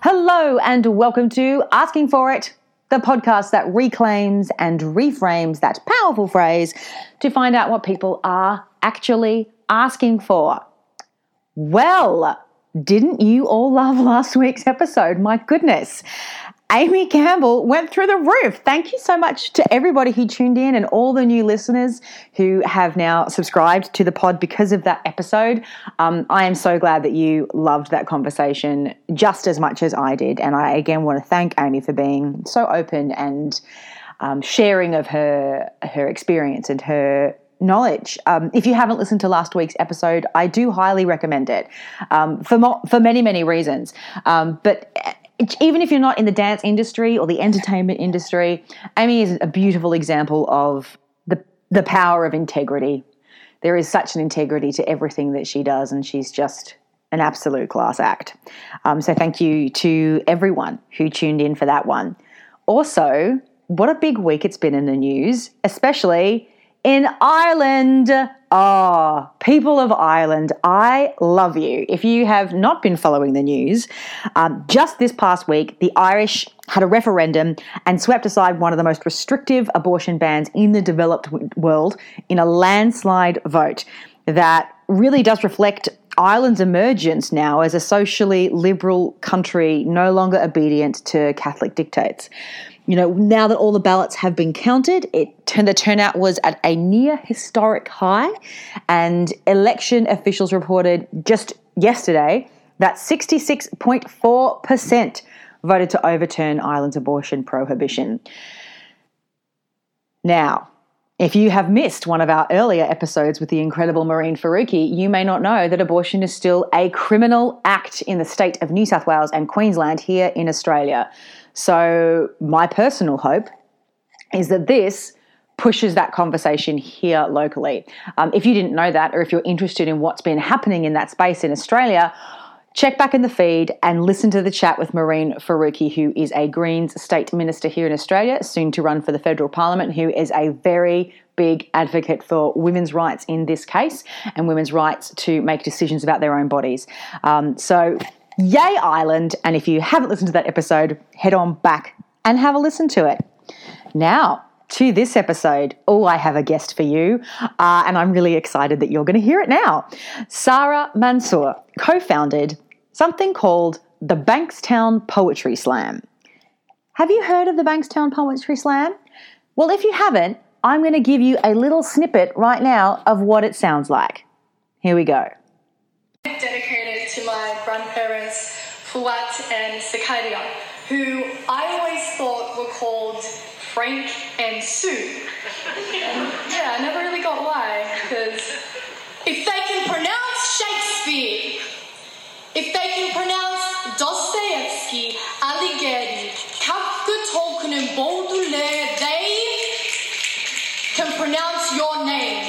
Hello, and welcome to Asking For It, the podcast that reclaims and reframes that powerful phrase to find out what people are actually asking for. Well, didn't you all love last week's episode? My goodness. Amy Campbell went through the roof. Thank you so much to everybody who tuned in and all the new listeners who have now subscribed to the pod because of that episode. Um, I am so glad that you loved that conversation just as much as I did. And I again want to thank Amy for being so open and um, sharing of her her experience and her knowledge. Um, if you haven't listened to last week's episode, I do highly recommend it um, for mo- for many many reasons. Um, but even if you're not in the dance industry or the entertainment industry, Amy is a beautiful example of the the power of integrity. There is such an integrity to everything that she does, and she's just an absolute class act. Um, so thank you to everyone who tuned in for that one. Also, what a big week it's been in the news, especially in Ireland. Oh, people of Ireland, I love you. If you have not been following the news, um, just this past week, the Irish had a referendum and swept aside one of the most restrictive abortion bans in the developed world in a landslide vote that really does reflect Ireland's emergence now as a socially liberal country, no longer obedient to Catholic dictates. You know, now that all the ballots have been counted, it the turnout was at a near historic high, and election officials reported just yesterday that 66.4% voted to overturn Ireland's abortion prohibition. Now, if you have missed one of our earlier episodes with the incredible Mehreen Faruqi, you may not know that abortion is still a criminal act in the state of New South Wales and Queensland here in Australia. So, my personal hope is that this pushes that conversation here locally. Um, if you didn't know that, or if you're interested in what's been happening in that space in Australia, check back in the feed and listen to the chat with Mehreen Faruqi, who is a Greens state minister here in Australia, soon to run for the federal parliament, who is a very big advocate for women's rights in this case and women's rights to make decisions about their own bodies. Um, so, yay, Ireland! And if you haven't listened to that episode, head on back and have a listen to it. Now, to this episode. Oh, I have a guest for you, uh, and I'm really excited that you're going to hear it now. Sarah Mansour co founded something called the Bankstown Poetry Slam. Have you heard of the Bankstown Poetry Slam? Well, if you haven't, I'm going to give you a little snippet right now of what it sounds like. Here we go. dedicated to my grandparents, Fuat and Sakaria, who I always thought were called Frank and Sue. yeah, I never really got why, because if they can pronounce Shakespeare, if they can pronounce Dostoevsky, Alighieri, Kafka, Tolkien, and Baudelaire, they can pronounce your name.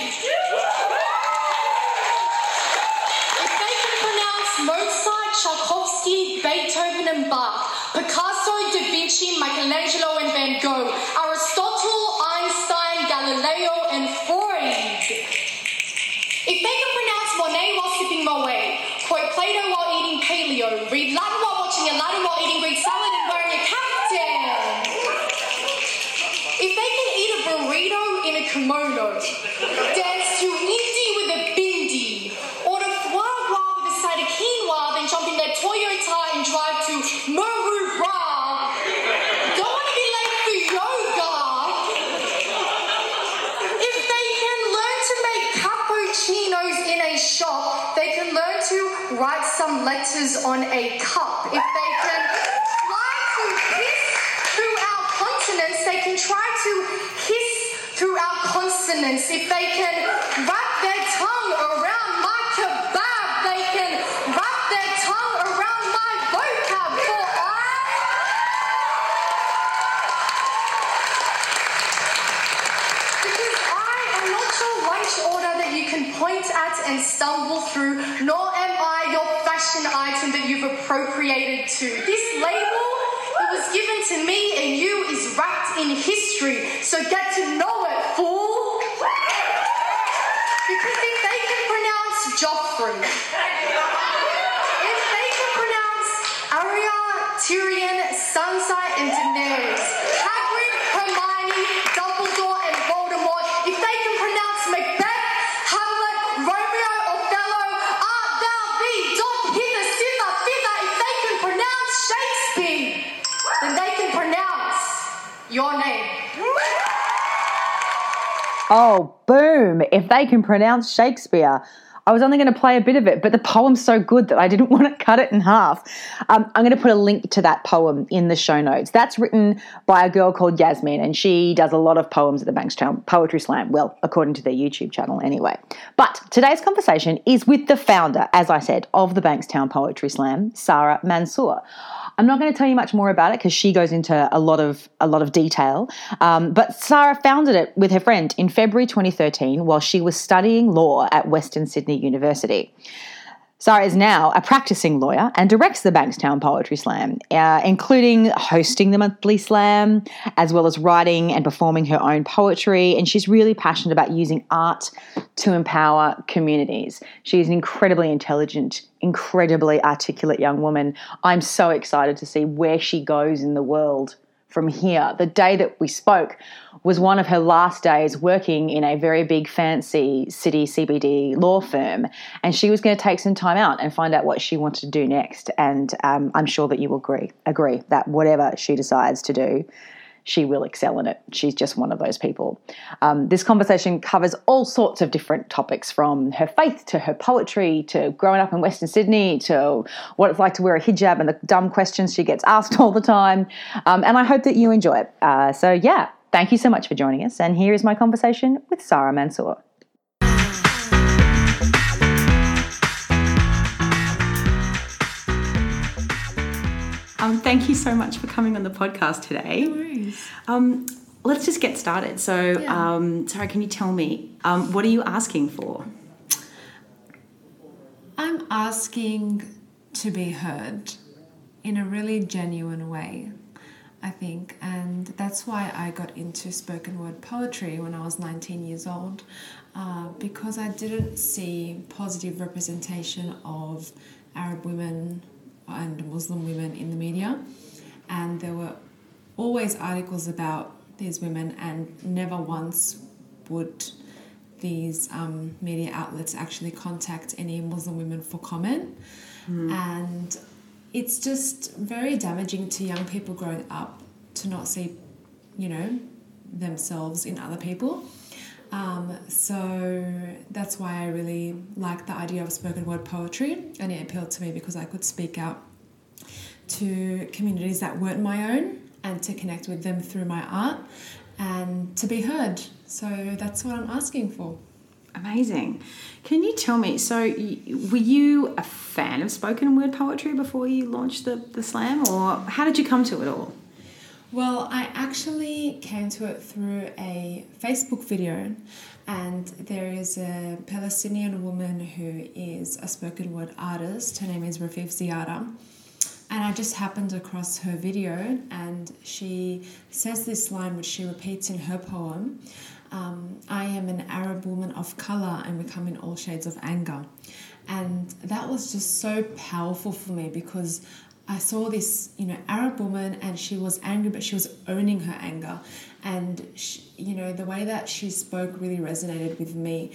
If they can pronounce Mozart, Tchaikovsky, Beethoven, and Bach, Picasso, Da Vinci, Michelangelo, and Van Gogh, watching a Latin eating Greek salad and wearing a kaftan. If they can eat a burrito in a kimono, dance to indie with a bindi, order foie gras with a side of quinoa, then jump in their Toyota and drive to Maroubra. Don't want to be late for yoga. If they can learn to make cappuccinos in a shop, they write some letters on a cup. If they can try to hiss through our continents, they can try to hiss through our consonants. If they can wrap their tongue around my kebab, they can wrap their tongue around my vocab. For I Because I am not your lunch order that you can point at and stumble through, nor am fashion item that you've appropriated to. This label, that was given to me and you is wrapped in history, so get to know it, fool. Because if they can pronounce Joffrey, if they can pronounce Arya, Tyrion, Sansa, and Daenerys, Then they can pronounce your name. Oh, boom. If they can pronounce Shakespeare. I was only going to play a bit of it, but the poem's so good that I didn't want to cut it in half. Um, I'm going to put a link to that poem in the show notes. That's written by a girl called Yasmin, and she does a lot of poems at the Bankstown Poetry Slam. Well, according to their YouTube channel, anyway. But today's conversation is with the founder, as I said, of the Bankstown Poetry Slam, Sarah Mansour. I'm not going to tell you much more about it because she goes into a lot of a lot of detail. Um, but Sarah founded it with her friend in February 2013 while she was studying law at Western Sydney University. Sarah is now a practicing lawyer and directs the Bankstown Poetry Slam, uh, including hosting the monthly slam, as well as writing and performing her own poetry. And she's really passionate about using art to empower communities. She's an incredibly intelligent, incredibly articulate young woman. I'm so excited to see where she goes in the world from here. The day that we spoke was one of her last days working in a very big, fancy city CBD law firm. And she was going to take some time out and find out what she wanted to do next. And um, I'm sure that you will agree, agree that whatever she decides to do, she will excel in it. She's just one of those people. Um, this conversation covers all sorts of different topics from her faith to her poetry to growing up in Western Sydney to what it's like to wear a hijab and the dumb questions she gets asked all the time. Um, and I hope that you enjoy it. Uh, so, yeah, thank you so much for joining us. And here is my conversation with Sarah Mansour. Um, thank you so much for coming on the podcast today. No. Um, let's just get started. So, Yeah. um, Sarah, can you tell me um, what are you asking for? I'm asking to be heard in a really genuine way, I think. And that's why I got into spoken word poetry when I was 19 years old, uh, because I didn't see positive representation of Arab women and Muslim women in the media. And there were always articles about these women, and never once would these um, media outlets actually contact any Muslim women for comment. And it's just very damaging to young people growing up to not see, you know, themselves in other people. Um, so that's why I really like the idea of spoken word poetry, and it appealed to me because I could speak out to communities that weren't my own and to connect with them through my art and to be heard. So that's what I'm asking for. Amazing. Can you tell me? So, were you a fan of spoken word poetry before you launched the, the slam, or how did you come to it all? Well, I actually came to it through a Facebook video, and there is a Palestinian woman who is a spoken word artist. Her name is Rafeef Ziadah. And I just happened across her video, and she says this line, which she repeats in her poem um, I am an Arab woman of color, and we come in all shades of anger. And that was just so powerful for me because I saw this, you know, Arab woman and she was angry, but she was owning her anger. And, she, you know, the way that she spoke really resonated with me.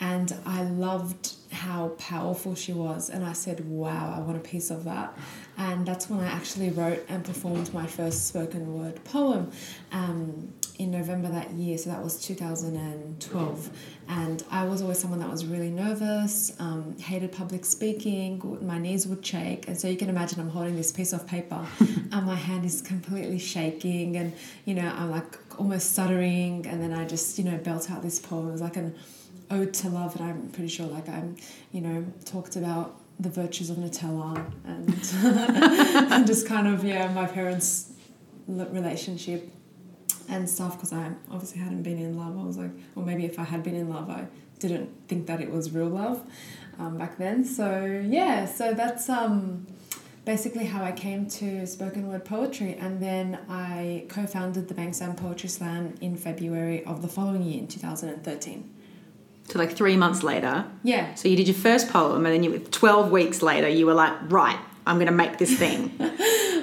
And I loved how powerful she was. And I said, wow, I want a piece of that. And that's when I actually wrote and performed my first spoken word poem um, in November that year. So that was 2012. And I was always someone that was really nervous, um, hated public speaking, my knees would shake. And so you can imagine I'm holding this piece of paper and my hand is completely shaking. And, you know, I'm like almost stuttering. And then I just, you know, belt out this poem. It was like an ode to love. And I'm pretty sure, like, I'm, you know, talked about the virtues of Nutella and, and just kind of, yeah, my parents' relationship and stuff because I obviously hadn't been in love. I was like, or maybe if I had been in love, I didn't think that it was real love um, back then. So yeah, so that's um, basically how I came to spoken word poetry. And then I co founded the Bankstown Poetry Slam in February of the following year, in 2013. So like three months later. Yeah. So you did your first poem, and then you, 12 weeks later, you were like, right, I'm going to make this thing.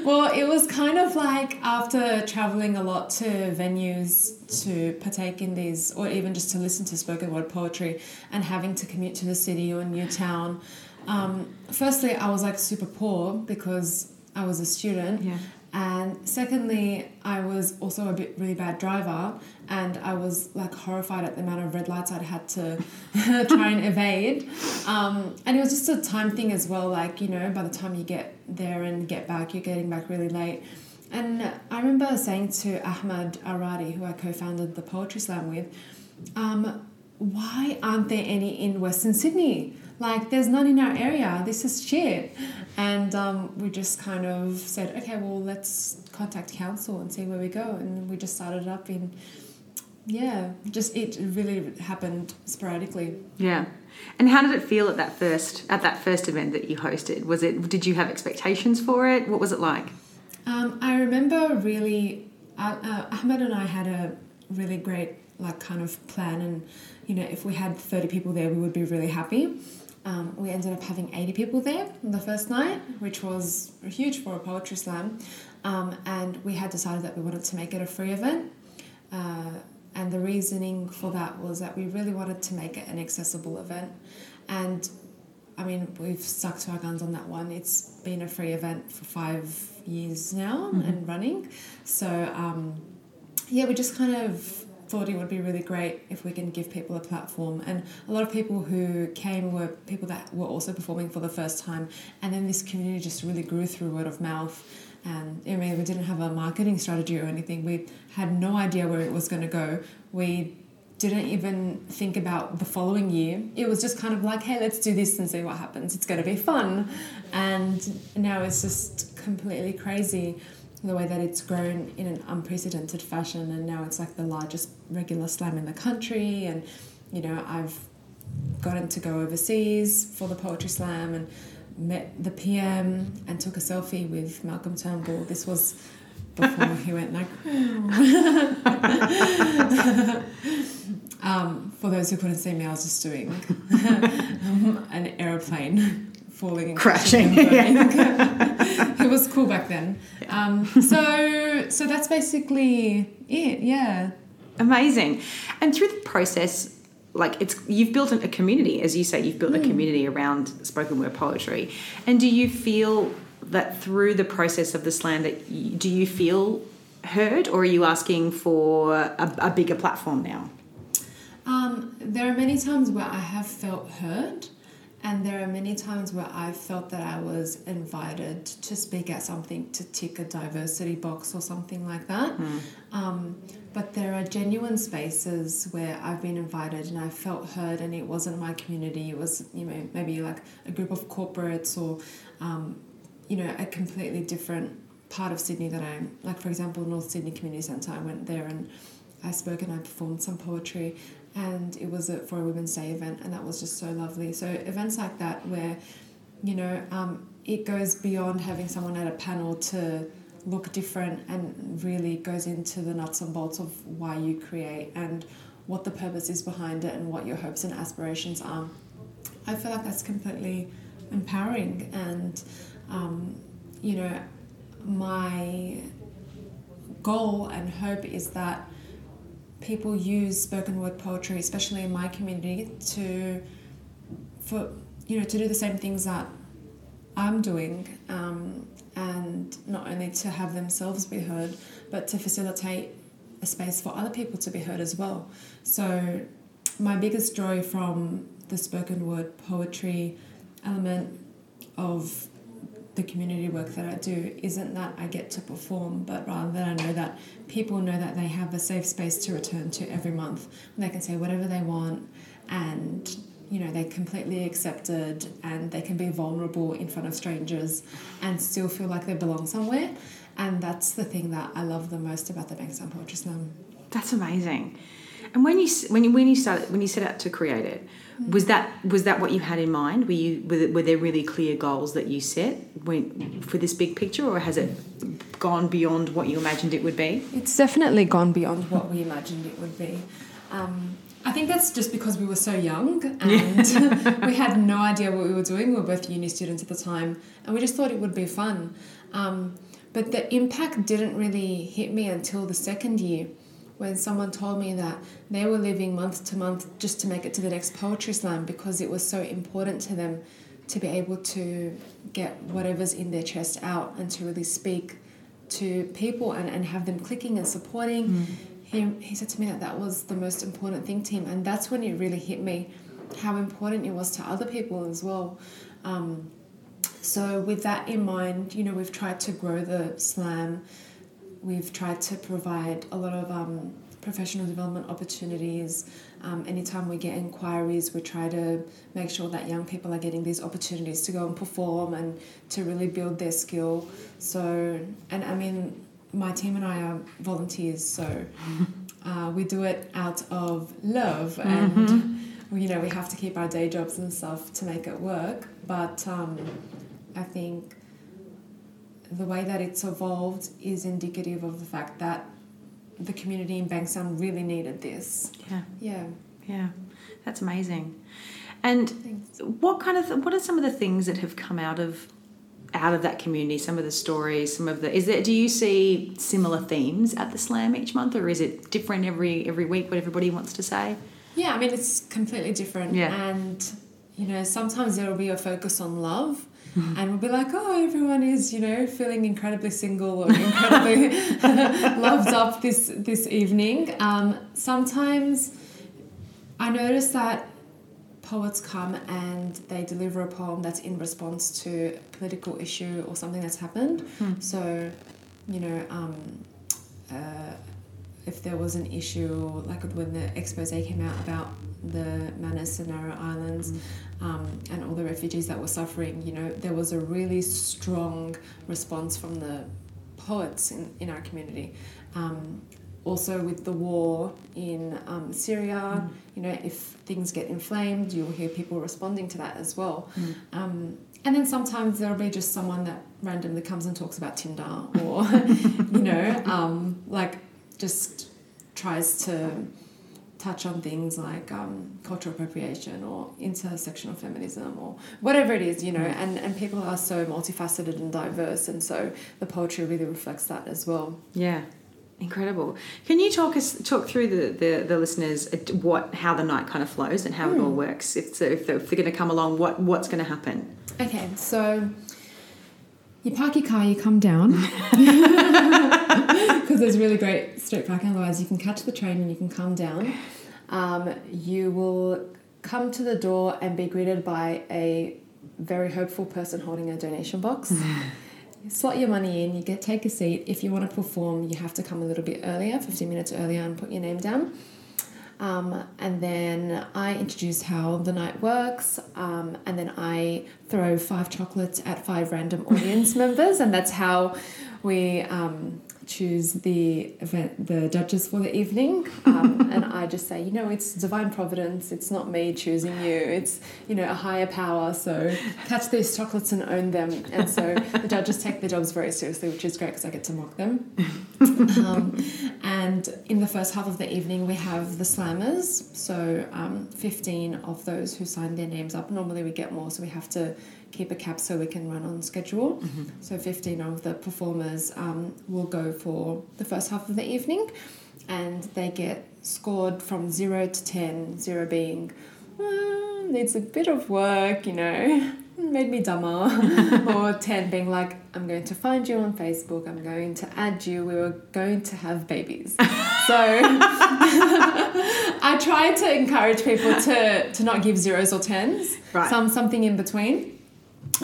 Well, it was kind of like after traveling a lot to venues to partake in these, or even just to listen to spoken word poetry and having to commute to the city or a new town. Um, firstly, I was like super poor because I was a student. Yeah. And secondly, I was also a bit really bad driver, and I was like horrified at the amount of red lights I'd had to try and evade. Um, and it was just a time thing as well. Like you know, by the time you get there and get back, you're getting back really late. And I remember saying to Ahmad Al Rady, who I co-founded the Poetry Slam with, um, why aren't there any in Western Sydney? Like, there's none in our area. This is shit. And um, we just kind of said, okay, well, let's contact council and see where we go. And we just started up in, yeah, just it really happened sporadically. yeah. And how did it feel at that first at that first event that you hosted? Was it? Did you have expectations for it? What was it like? Um, I remember really, uh, uh, Ahmed and I had a really great like kind of plan, and you know, if we had thirty people there, we would be really happy. Um, we ended up having eighty people there the first night, which was huge for a poetry slam, um, and we had decided that we wanted to make it a free event. Uh, and the reasoning for that was that we really wanted to make it an accessible event, and I mean, we've stuck to our guns on that one. It's been a free event for five years now and running. So, um, yeah, we just kind of thought it would be really great if we can give people a platform. And a lot of people who came were people that were also performing for the first time. And then this community just really grew through word of mouth. And I mean, we didn't have a marketing strategy or anything. We had no idea where it was going to go. We didn't even think about the following year. It was just kind of like, hey, let's do this and see what happens. It's going to be fun. And now it's just completely crazy the way that it's grown in an unprecedented fashion. And now it's like the largest regular slam in the country. And, you know, I've gotten to go overseas for the poetry slam and met the PM and took a selfie with Malcolm Turnbull. This was before he went like um, for those who couldn't see me, I was just doing an aeroplane falling and Crashing, and it was cool back then. Um, so, so that's basically it. Yeah. Amazing. And through the process, like it's you've built a community, as you say, you've built a community around spoken word poetry. And do you feel that through the process of the slam that you, do you feel heard, or are you asking for a, a bigger platform now? Um, there are many times where I have felt heard, and there are many times where I felt that I was invited to speak at something to tick a diversity box or something like that. Um, but there are genuine spaces where I've been invited and I felt heard, and it wasn't my community. It was, you know, maybe like a group of corporates or, um, you know, a completely different part of Sydney that I'm like. For example, North Sydney Community Centre. I went there and I spoke and I performed some poetry, and it was a, for a Women's Day event, and that was just so lovely. So events like that where, you know, um, it goes beyond having someone at a panel to look different and really goes into the nuts and bolts of why you create and what the purpose is behind it and what your hopes and aspirations are. I feel like that's completely empowering and um, you know my goal and hope is that people use spoken word poetry especially in my community to for you know to do the same things that I'm doing um, and not only to have themselves be heard but to facilitate a space for other people to be heard as well. So my biggest joy from the spoken word poetry element of the community work that I do isn't that I get to perform, but rather that I know that people know that they have a safe space to return to every month. They can say whatever they want and you know, they're completely accepted and they can be vulnerable in front of strangers and still feel like they belong somewhere. And that's the thing that I love the most about the Bankstown Poetry Slam. That's amazing. And when you when you when you started when you set out to create it, was that was that what you had in mind? Were you were, there- were there really clear goals that you set when for this big picture, or has it gone beyond what you imagined it would be? It's definitely gone beyond what we imagined it would be. Um, I think that's just because we were so young and we had no idea what we were doing. We were both uni students at the time, and we just thought it would be fun. Um, but the impact didn't really hit me until the second year when someone told me that they were living month to month just to make it to the next poetry slam because it was so important to them to be able to get whatever's in their chest out and to really speak to people and, and have them clicking and supporting. He, he said to me that that was the most important thing to him, and that's when it really hit me how important it was to other people as well. Um, so, with that in mind, you know, we've tried to grow the slam, we've tried to provide a lot of um, professional development opportunities. Um, anytime we get inquiries, we try to make sure that young people are getting these opportunities to go and perform and to really build their skill. So, and I mean, my team and I are volunteers, so uh, we do it out of love and. You know, we have to keep our day jobs and stuff to make it work, but um, I think the way that it's evolved is indicative of the fact that the community in Bankstown really needed this. Yeah, Yeah. yeah, that's amazing. And Thanks. what kind of what are some of the things that have come out of out of that community? Some of the stories, some of the is there? Do you see similar themes at the slam each month, or is it different every every week? What everybody wants to say? Yeah, I mean, it's completely different. Yeah. And, you know, sometimes there will be a focus on love. And we'll be like, oh, everyone is, you know, feeling incredibly single or incredibly loved up this this evening. Um, sometimes I notice that poets come and they deliver a poem that's in response to a political issue or something that's happened. So, you know, um, uh, if there was an issue, like when the expose came out about the Manus and Nauru Islands um, and all the refugees that were suffering, you know, there was a really strong response from the poets in, in our community. Um, also, with the war in um, Syria, you know, if things get inflamed, you'll hear people responding to that as well. Um, and then sometimes there'll be just someone that randomly comes and talks about Tinder or, you know, um, like just tries to touch on things like um, cultural appropriation or intersectional feminism or whatever it is, you know, and, and people are so multifaceted and diverse, and so the poetry really reflects that as well. Yeah, incredible. Can you talk us talk through the the, the listeners uh, what how the night kind of flows and how it all works? If so, if they're, if they're going to come along, what what's going to happen? Okay, so you park your car, you come down because there's really great street parking. Otherwise, you can catch the train and you can come down. Um, you will come to the door and be greeted by a very hopeful person holding a donation box. You slot your money in, you get take a seat. If you want to perform, you have to come a little bit earlier, 15 minutes earlier, and put your name down. Um, and then I introduce how the night works, um, and then I throw five chocolates at five random audience members, and that's how we um, choose the event, the judges for the evening. Um, and I just say, you know, it's divine providence. It's not me choosing you. It's you know a higher power. So catch these chocolates and own them. And so the judges take their jobs very seriously, which is great because I get to mock them. Um, and in the first half of the evening, we have the slammers. So um, 15 of those who sign their names up. Normally, we get more, so we have to keep a cap so we can run on schedule. So 15 of the performers um, will go for the first half of the evening, and they get scored from zero to 10, zero being "Uh, needs a bit of work, you know. Made me dumber, or 10 being like, I'm going to find you on Facebook, I'm going to add you, we were going to have babies. So I try to encourage people to, to not give zeros or tens, Right. some something in between.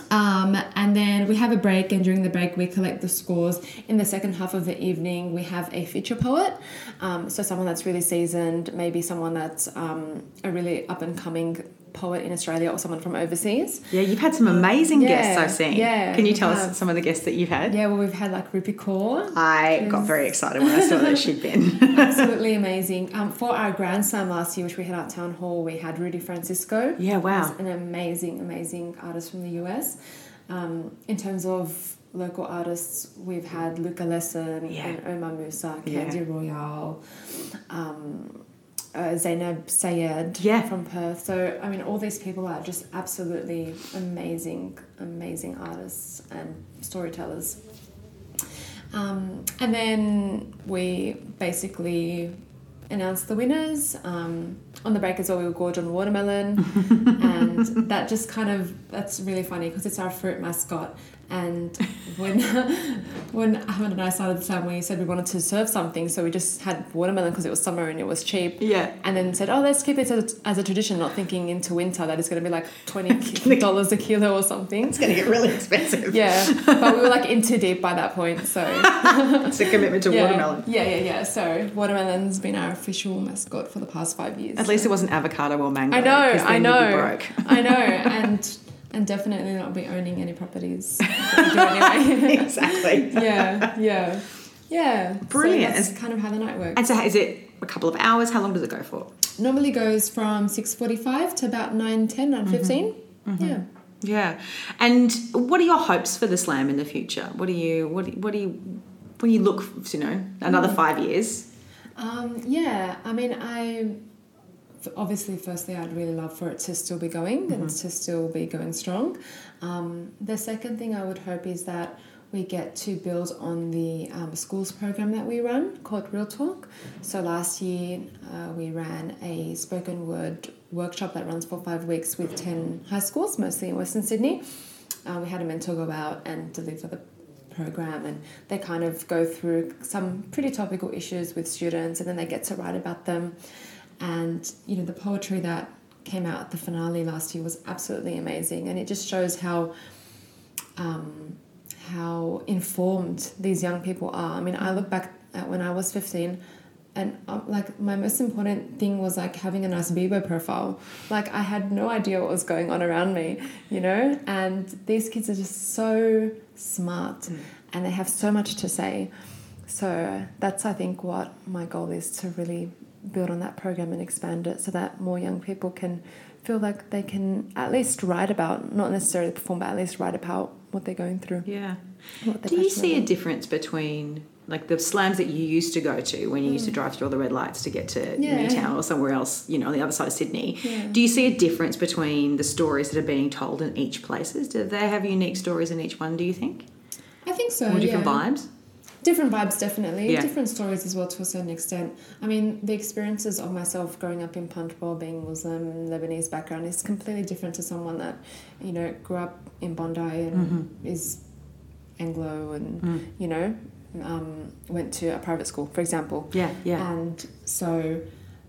Um, and then we have a break, and during the break, we collect the scores. In the second half of the evening, we have a feature poet. Um, so, someone that's really seasoned, maybe someone that's um, a really up and coming poet in Australia or someone from overseas. Yeah, you've had some amazing Yeah, guests I've seen. yeah, Can you tell us some of the guests that you've had? Yeah, well, we've had like Rupi Kaur. I got very excited when I saw that she'd been. Absolutely amazing. Um, for our Grand Slam last year, which we had at Town Hall, we had Rudy Francisco. Yeah, wow. An amazing, amazing artist from the US. Um, in terms of local artists, we've had Luka Lesson Yeah. and Omar Musa, Yeah. Candy Royalle, um, uh, Zainab Syed Yeah. from Perth. So, I mean, all these people are just absolutely amazing, amazing artists and storytellers. Um, and then we basically announced the winners. Um, on the break as well, we were gorged on watermelon, and that just kind of that's really funny because it's our fruit mascot. And when when Ahmed and I started the slam, we said we wanted to serve something, so we just had watermelon because it was summer and it was cheap. Yeah. And then said, oh, let's keep it as a, as a tradition, not thinking into winter that it's going to be like twenty dollars a kilo or something. It's going to get really expensive. Yeah, but we were like in too deep by that point, so It's a commitment to yeah. watermelon. Yeah, yeah, yeah. So watermelon's been our official mascot for the past five years. At least it wasn't avocado or mango. I know, I know, broke. I know, and and definitely not be owning any properties. But we do anyway. exactly. yeah, yeah, yeah. So Brilliant. that's kind of how the night works. And so, is it a couple of hours? How long does it go for? Normally goes from six forty-five to about 9, 10, 9, 15. Mm-hmm. Mm-hmm. Yeah. Yeah. And what are your hopes for the slam in the future? What do you what do, what do you when you look, you know, another mm. five years? Um, yeah, I mean, I obviously, firstly, I'd really love for it to still be going and to still be going strong. Um, the second thing I would hope is that we get to build on the um, schools program that we run called Real Talk. So last year, uh, we ran a spoken word workshop that runs for five weeks with 10 high schools, mostly in Western Sydney. Uh, we had a mentor go out and deliver the program and they kind of go through some pretty topical issues with students and then they get to write about them and you know the poetry that came out at the finale last year was absolutely amazing and it just shows how um, how informed these young people are i mean i look back at when i was 15 and um, like my most important thing was like having a nice Bebo profile. Like I had no idea what was going on around me, you know. And these kids are just so smart, and they have so much to say. So that's I think what my goal is to really build on that program and expand it, so that more young people can feel like they can at least write about, not necessarily perform, but at least write about what they're going through. Yeah. Do you passionate see a difference between like the slams that you used to go to when you used to drive through all the red lights to get to Mm. Yeah. Newtown or somewhere else, you know, on the other side of Sydney? Yeah. Do you see a difference between the stories that are being told in each places? Do they have unique stories in each one, do you think? I think so. Or different yeah. vibes? Different vibes, definitely. Yeah. Different stories as well, to a certain extent. I mean, the experiences of myself growing up in Punchbowl, being Muslim, Lebanese background, is completely different to someone that, you know, grew up in Bondi and is Anglo and, you know, um, went to a private school, for example. Yeah, yeah. And so,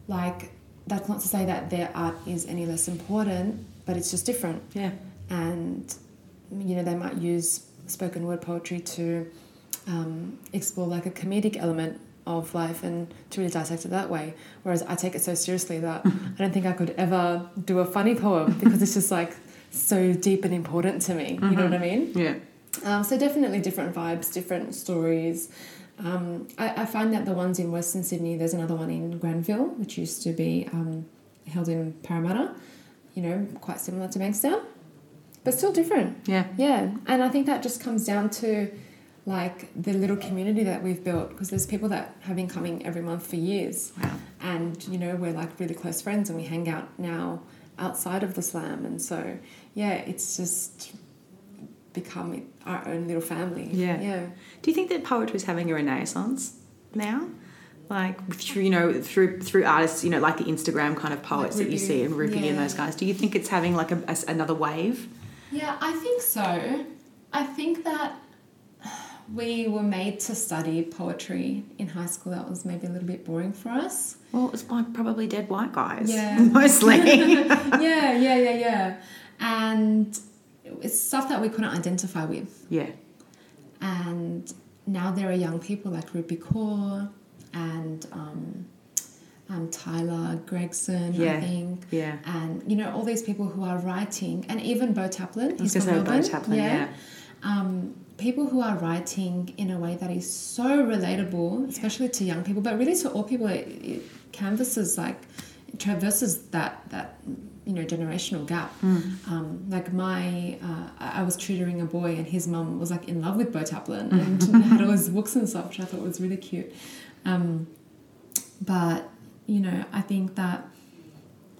like, that's not to say that their art is any less important, but it's just different Yeah. and you know they might use spoken word poetry to um, explore like a comedic element of life and to really dissect it that way whereas i take it so seriously that i don't think i could ever do a funny poem because it's just like so deep and important to me you know what i mean Yeah. um, so definitely different vibes, different stories. Um, I, I find that the ones in Western Sydney, there's another one in Granville, which used to be um, held in Parramatta. You know, quite similar to Bankstown, but still different. Yeah. Yeah, and I think that just comes down to like the little community that we've built because there's people that have been coming every month for years, Wow. and you know we're like really close friends and we hang out now outside of the slam, and so yeah, it's just become our own little family. Yeah. yeah. Do you think that poetry is having a renaissance now? Like through you know through through artists you know like the Instagram kind of poets that you see and Rupi and those guys. Do you think it's having like a, a another wave? Yeah, I think so. I think that we were made to study poetry in high school. That was maybe a little bit boring for us. Well, it's by probably dead white guys. Yeah. mostly. yeah, yeah, yeah, yeah. And it's stuff that we couldn't identify with. yeah, And now there are young people like Rupi Kaur and um, um, Tyler Gregson, Yeah, I think. yeah. And, you know, all these people who are writing, and even Beau Taplin. he's from say Beau Melbourne, Taplin, yeah. Um, people who are writing in a way that is so relatable, especially to young people, but really to all people, it, it canvases like, it traverses that, that you know, generational gap. Um, like my, uh, I I was tutoring a boy and his mum was like in love with Beau Taplin and had all his books and stuff, which I thought was really cute. Um, but you know i think that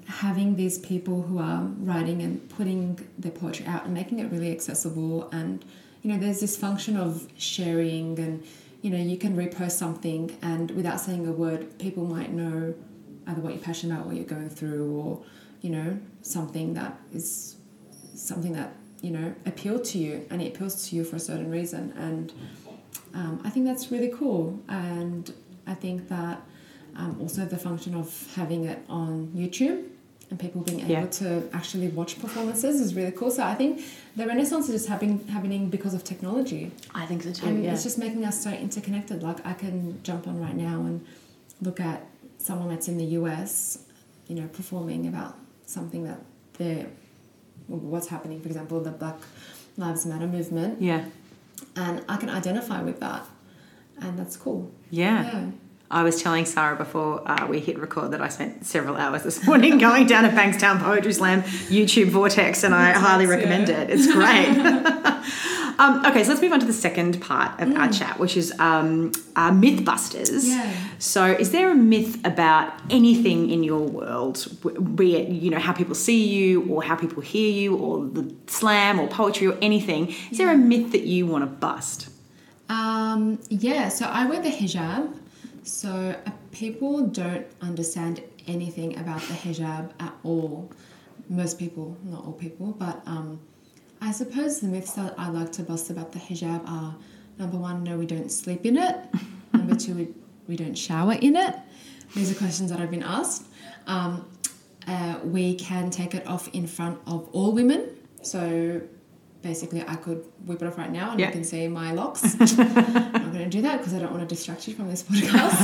having these people who are writing and putting their poetry out and making it really accessible and you know there's this function of sharing and you know you can repost something and without saying a word people might know either what you're passionate about what you're going through or you know something that is something that you know appealed to you and it appeals to you for a certain reason. And um, I think that's really cool. And I think that um, also the function of having it on YouTube and people being able Yeah. to actually watch performances is really cool. So I think the renaissance is just happening happening because of technology. I think so too. And yeah. it's just making us so interconnected. Like I can jump on right now and look at someone that's in the US, you know, performing about something that they're what's happening, for example, the Black Lives Matter movement, yeah. and I can identify with that, and that's cool. Yeah. Yeah. I was telling Sarah before uh, we hit record that I spent several hours this morning going down to Bankstown Poetry Slam YouTube Vortex, and I highly recommend yeah. it. It's great. um, okay, so let's move on to the second part of our chat, which is um, uh, Mythbusters. Yeah. So, is there a myth about anything in your world, be it you know how people see you, or how people hear you, or the slam, or poetry, or anything? Is there a myth that you want to bust? Um, yeah, so I wear the hijab. So uh, people don't understand anything about the hijab at all. Most people, not all people, but um, I suppose the myths that I like to bust about the hijab are number one, no, we don't sleep in it. number two, we, we don't shower in it. These are questions that I've been asked. Um, uh, we can take it off in front of all women. So basically, I could whip it off right now and Yeah. you can see my locks. I'm not going to do that because I don't want to distract you from this podcast.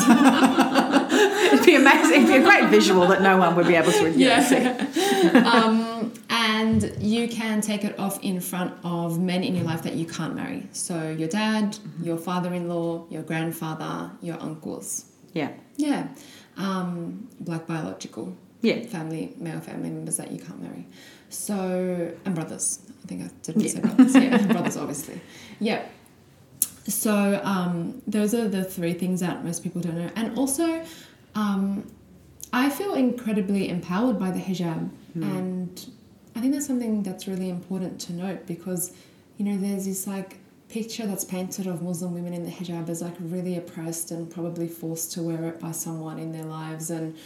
It'd be amazing. It'd be a great visual that no one would be able to know, see. um, and you can take it off in front of men in your life that you can't marry. So your dad, your father-in-law, your grandfather, your uncles. Yeah. Yeah, um, black biological. Yeah. family, male family members that you can't marry. So and brothers. I think I didn't say brothers. Yeah, brothers obviously. Yeah. So um, those are the three things that most people don't know, and also. Um, I feel incredibly empowered by the hijab, and I think that's something that's really important to note because, you know, there's this like picture that's painted of Muslim women in the hijab as like really oppressed and probably forced to wear it by someone in their lives and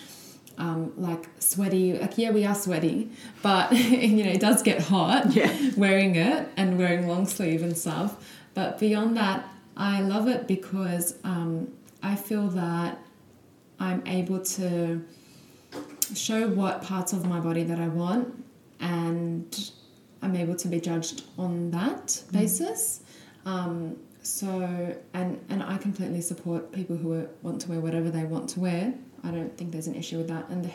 um, like sweaty. Like yeah, we are sweaty, but you know it does get hot Yeah. wearing it and wearing long sleeve and stuff. But beyond that, I love it because um, I feel that I'm able to show what parts of my body that I want, and I'm able to be judged on that basis. Um, so, and and I completely support people who want to wear whatever they want to wear. I don't think there's an issue with that. And the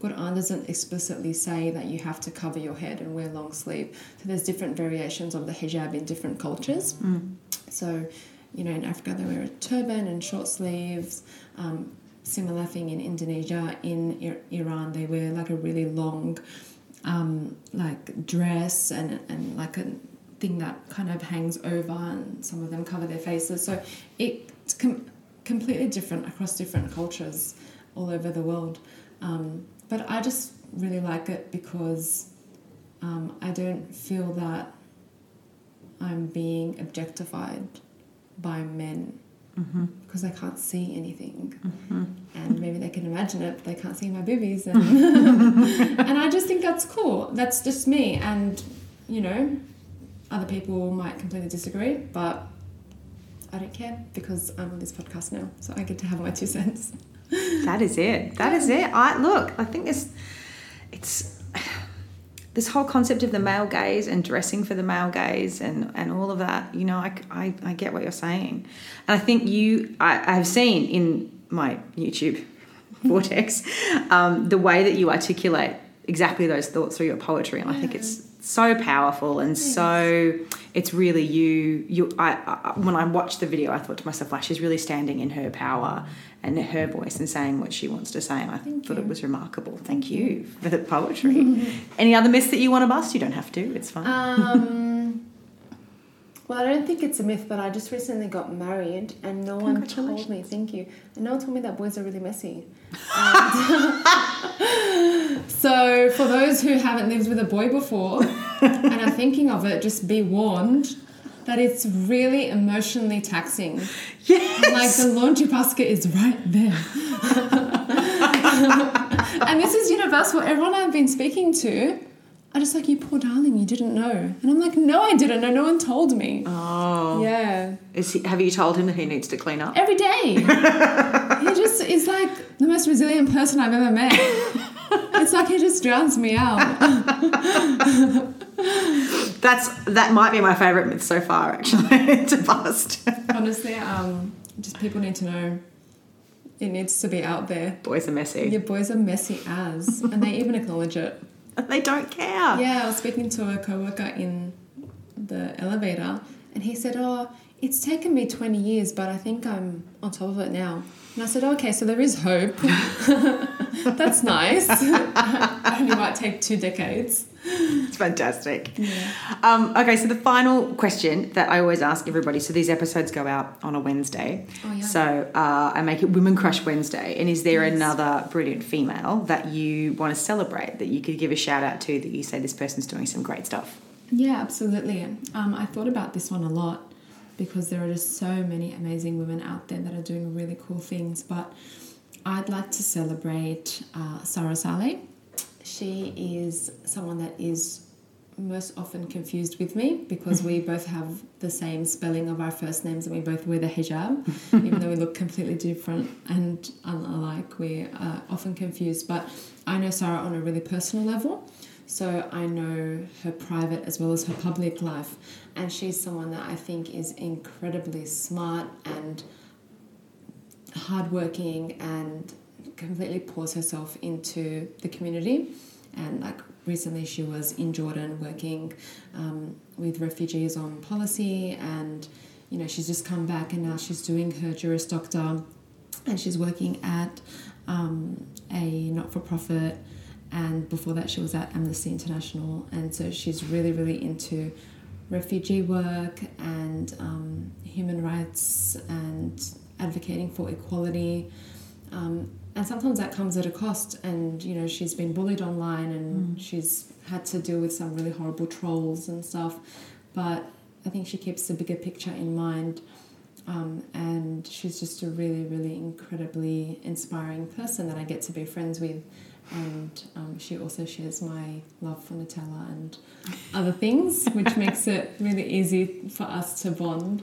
Quran doesn't explicitly say that you have to cover your head and wear long sleeve. So there's different variations of the hijab in different cultures. So, you know, in Africa they wear a turban and short sleeves. Um, similar thing in Indonesia. In I- Iran they wear like a really long, um, like dress and and like a thing that kind of hangs over, and some of them cover their faces. So it's com- completely different across different cultures all over the world. Um, but I just really like it because um, I don't feel that I'm being objectified by men because I can't see anything. And maybe they can imagine it, but they can't see my boobies. And, and I just think that's cool. That's just me. And, you know, other people might completely disagree, but I don't care because I'm on this podcast now. So I get to have my two cents. That is it. That is it. I look. I think this. It's this whole concept of the male gaze and dressing for the male gaze and and all of that. You know, I I, I get what you're saying, and I think you. I, have seen in my YouTube vortex. Um, the way that you articulate exactly those thoughts through your poetry, and I think it's so powerful and so it's really you you I, I when i watched the video i thought to myself like she's really standing in her power and her voice and saying what she wants to say and i thought it was remarkable. Thank, you for the poetry. Any other myths that you want to bust? You don't have to it's fine. Um, well, I don't think it's a myth, but I just recently got married, and no one told me. Thank you. And no one told me that boys are really messy. Um, and- so, for those who haven't lived with a boy before and are thinking of it, just be warned that it's really emotionally taxing. yes Like the laundry basket is right there. and this is universal. Everyone I've been speaking to are just like, you poor darling, you didn't know. And I'm like, no, I didn't know. No one told me. oh Yeah. Is he, have you told him that he needs to clean up Every day. he just is like the most resilient person I've ever met. It's like he just drowns me out. that's that might be my favorite myth so far actually to bust Honestly, um, just people need to know it needs to be out there. boys are messy Your boys are messy as, and they even acknowledge it. they don't care. Yeah, I was speaking to a coworker in the elevator, and he said, "Oh, it's taken me twenty years, but I think I'm on top of it now." And I said, "Okay, so there is hope. That's nice. Only might take two decades." It's fantastic. Um, okay, so the final question that I always ask everybody so these episodes go out on a Wednesday. Oh, yeah. So uh, I make it Women Crush Wednesday. And is there another brilliant female that you want to celebrate that you could give a shout out to that you say this person's doing some great stuff? Yeah, absolutely. Um, I thought about this one a lot because there are just so many amazing women out there that are doing really cool things. But I'd like to celebrate uh, Sarah Saleh. She is someone that is most often confused with me because we both have the same spelling of our first names and we both wear the hijab, even though we look completely different and unlike. We are often confused. But I know Sarah on a really personal level. So I know her private as well as her public life. And she's someone that I think is incredibly smart and hardworking and completely pours herself into the community. And like recently, she was in Jordan working um, with refugees on policy, and you know she's just come back and now she's doing her Juris Doctor, and she's working at um, a not-for-profit. And before that, she was at Amnesty International, and so she's really, really into refugee work and um, human rights and advocating for equality. Um, and sometimes that comes at a cost. And you know, she's been bullied online, and she's had to deal with some really horrible trolls and stuff. But I think she keeps the bigger picture in mind. Um, and she's just a really, really incredibly inspiring person that I get to be friends with. And um, she also shares my love for Nutella and other things, which makes it really easy for us to bond.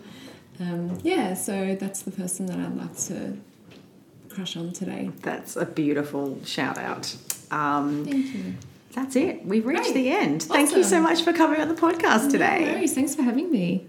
Um, yeah, so that's the person that I'd like to crush on today. That's a beautiful shout out. Um, Thank you. that's it. We've reached Great. the end. Thank you so much for coming on the podcast No today. worries. Thanks for having me.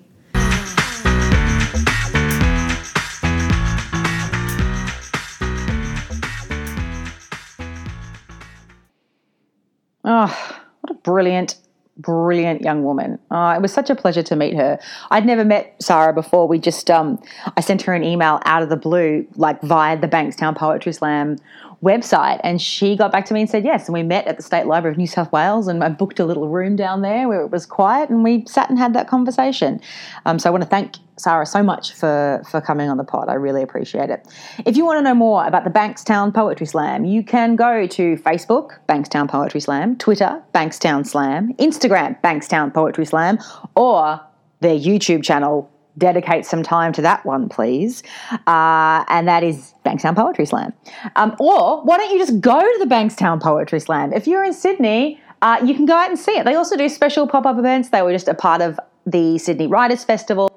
Oh, what a brilliant, brilliant young woman. Oh, it was such a pleasure to meet her. I'd never met Sarah before. We just, um, I sent her an email out of the blue, like via the Bankstown Poetry Slam website, and she got back to me and said yes. And we met at the State Library of New South Wales, and I booked a little room down there where it was quiet, and we sat and had that conversation. Um, so I want to thank Sarah so much for for coming on the pod. I really appreciate it. If you want to know more about the Bankstown Poetry Slam, you can go to Facebook, Bankstown Poetry Slam, Twitter, Bankstown Slam, Instagram, Bankstown Poetry Slam, or their YouTube channel. Dedicate some time to that one, please. Uh, and that is Bankstown Poetry Slam. Um, or why don't you just go to the Bankstown Poetry Slam? If you're in Sydney, uh, you can go out and see it. They also do special pop up events. They were just a part of the Sydney Writers Festival.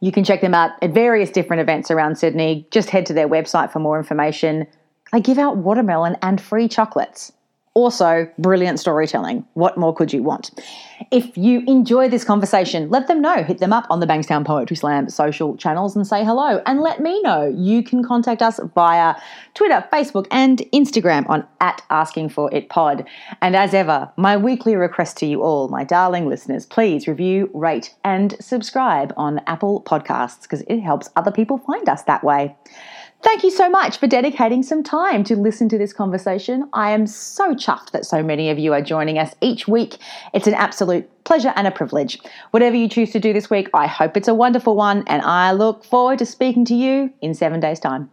You can check them out at various different events around Sydney. Just head to their website for more information. They give out watermelon and free chocolates. Also, brilliant storytelling. What more could you want? If you enjoy this conversation, let them know. Hit them up on the Bankstown Poetry Slam social channels and say hello. And let me know. You can contact us via Twitter, Facebook, and Instagram on at Asking for It Pod. And as ever, my weekly request to you all, my darling listeners, please review, rate, and subscribe on Apple Podcasts because it helps other people find us that way. Thank you so much for dedicating some time to listen to this conversation. I am so chuffed that so many of you are joining us each week. It's an absolute pleasure and a privilege. Whatever you choose to do this week, I hope it's a wonderful one, and I look forward to speaking to you in seven days' time.